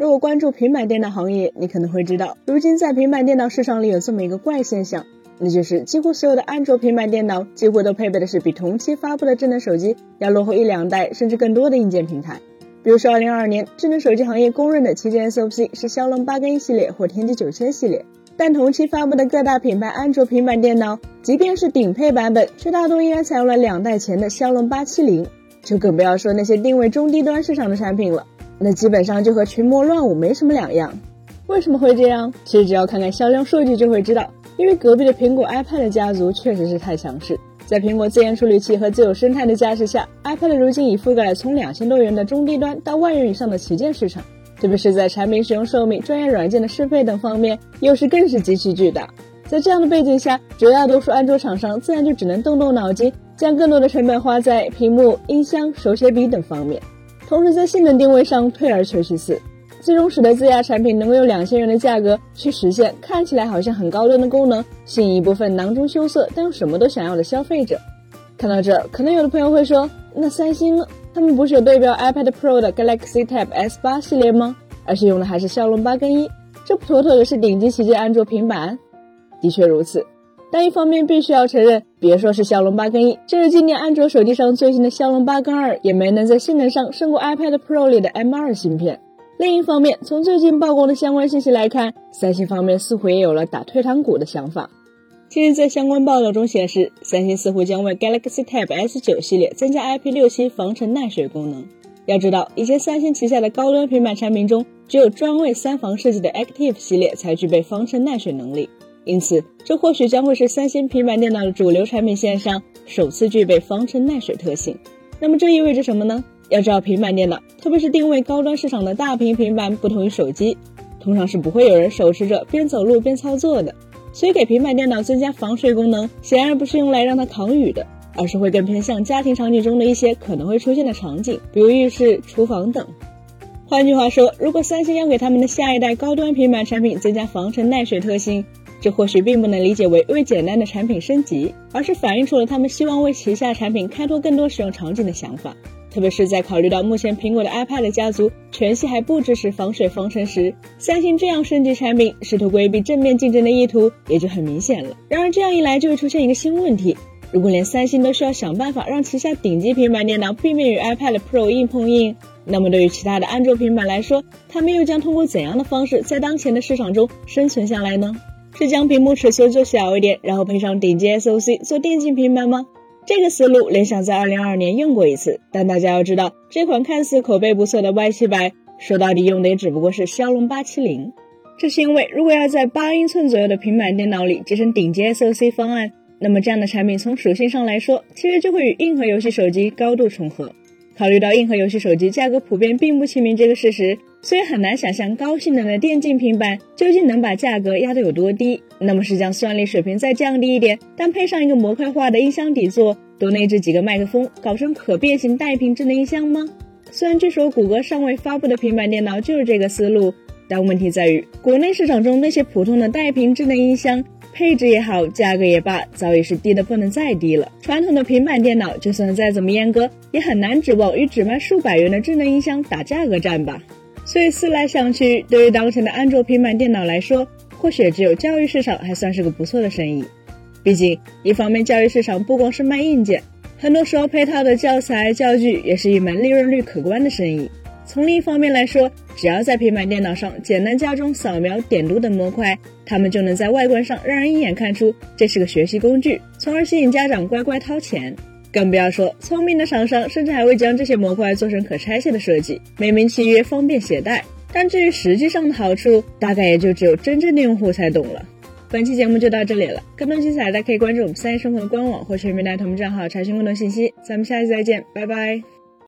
如果关注平板电脑行业，你可能会知道，如今在平板电脑市场里有这么一个怪现象，那就是几乎所有的安卓平板电脑几乎都配备的是比同期发布的智能手机要落后一两代甚至更多的硬件平台。比如说，二零二二年智能手机行业公认的旗舰 SoC 是骁龙八根一系列或天玑九千系列，但同期发布的各大品牌安卓平板电脑，即便是顶配版本，却大多依然采用了两代前的骁龙八七零。就更不要说那些定位中低端市场的产品了，那基本上就和群魔乱舞没什么两样。为什么会这样？其实只要看看销量数据就会知道，因为隔壁的苹果 iPad 家族确实是太强势，在苹果自研处理器和自有生态的加持下，iPad 如今已覆盖了从两千多元的中低端到万元以上的旗舰市场，特别是在产品使用寿命、专业软件的适配等方面，优势更是极其巨大。在这样的背景下，绝大多数安卓厂商自然就只能动动脑筋。将更多的成本花在屏幕、音箱、手写笔等方面，同时在性能定位上退而求其次，最终使得自家产品能够用两千元的价格去实现看起来好像很高端的功能，吸引一部分囊中羞涩但又什么都想要的消费者。看到这儿，可能有的朋友会说，那三星呢？他们不是有对标 iPad Pro 的 Galaxy Tab S8 系列吗？而且用的还是骁龙八跟一，这不妥妥的是顶级旗舰安卓平板？的确如此。但一方面必须要承认，别说是骁龙八跟一，就是今年安卓手机上最新的骁龙八跟二，也没能在性能上胜过 iPad Pro 里的 M2 芯片。另一方面，从最近曝光的相关信息来看，三星方面似乎也有了打退堂鼓的想法。近日在相关报道中显示，三星似乎将为 Galaxy Tab S9 系列增加 IP67 防尘耐水功能。要知道，以前三星旗下的高端平板产品中，只有专为三防设计的 Active 系列才具备防尘耐水能力。因此，这或许将会是三星平板电脑的主流产品线上首次具备防尘耐水特性。那么这意味着什么呢？要知道，平板电脑，特别是定位高端市场的大屏平板，不同于手机，通常是不会有人手持着边走路边操作的。所以，给平板电脑增加防水功能，显然不是用来让它抗雨的，而是会更偏向家庭场景中的一些可能会出现的场景，比如浴室、厨房等。换句话说，如果三星要给他们的下一代高端平板产品增加防尘耐水特性，这或许并不能理解为为简单的产品升级，而是反映出了他们希望为旗下产品开拓更多使用场景的想法。特别是在考虑到目前苹果的 iPad 家族全系还不支持防水防尘时，三星这样升级产品，试图规避正面竞争的意图也就很明显了。然而这样一来，就会出现一个新问题：如果连三星都需要想办法让旗下顶级平板电脑避免与 iPad Pro 硬碰硬，那么对于其他的安卓平板来说，他们又将通过怎样的方式在当前的市场中生存下来呢？是将屏幕尺寸做小一点，然后配上顶级 SoC 做电竞平板吗？这个思路联想在二零二二年用过一次，但大家要知道，这款看似口碑不错的 Y 七百，说到底用的也只不过是骁龙八七零。这是因为，如果要在八英寸左右的平板电脑里集成顶级 SoC 方案，那么这样的产品从属性上来说，其实就会与硬核游戏手机高度重合。考虑到硬核游戏手机价格普遍并不亲民这个事实。所以很难想象高性能的电竞平板究竟能把价格压得有多低。那么是将算力水平再降低一点，但配上一个模块化的音箱底座，多内置几个麦克风，搞成可变形带屏智能音箱吗？虽然据说谷歌尚未发布的平板电脑就是这个思路，但问题在于国内市场中那些普通的带屏智能音箱，配置也好，价格也罢，早已是低的不能再低了。传统的平板电脑就算再怎么阉割，也很难指望与只卖数百元的智能音箱打价格战吧。所以思来想去，对于当前的安卓平板电脑来说，或许只有教育市场还算是个不错的生意。毕竟，一方面教育市场不光是卖硬件，很多时候配套的教材教具也是一门利润率可观的生意。从另一方面来说，只要在平板电脑上简单加装扫描、点读等模块，他们就能在外观上让人一眼看出这是个学习工具，从而吸引家长乖乖掏钱。更不要说，聪明的厂商甚至还会将这些模块做成可拆卸的设计，美名其曰方便携带。但至于实际上的好处，大概也就只有真正的用户才懂了。本期节目就到这里了，更多精彩大家可以关注我们三叶生活的官网或全民大同账号查询更多信息。咱们下期再见，拜拜。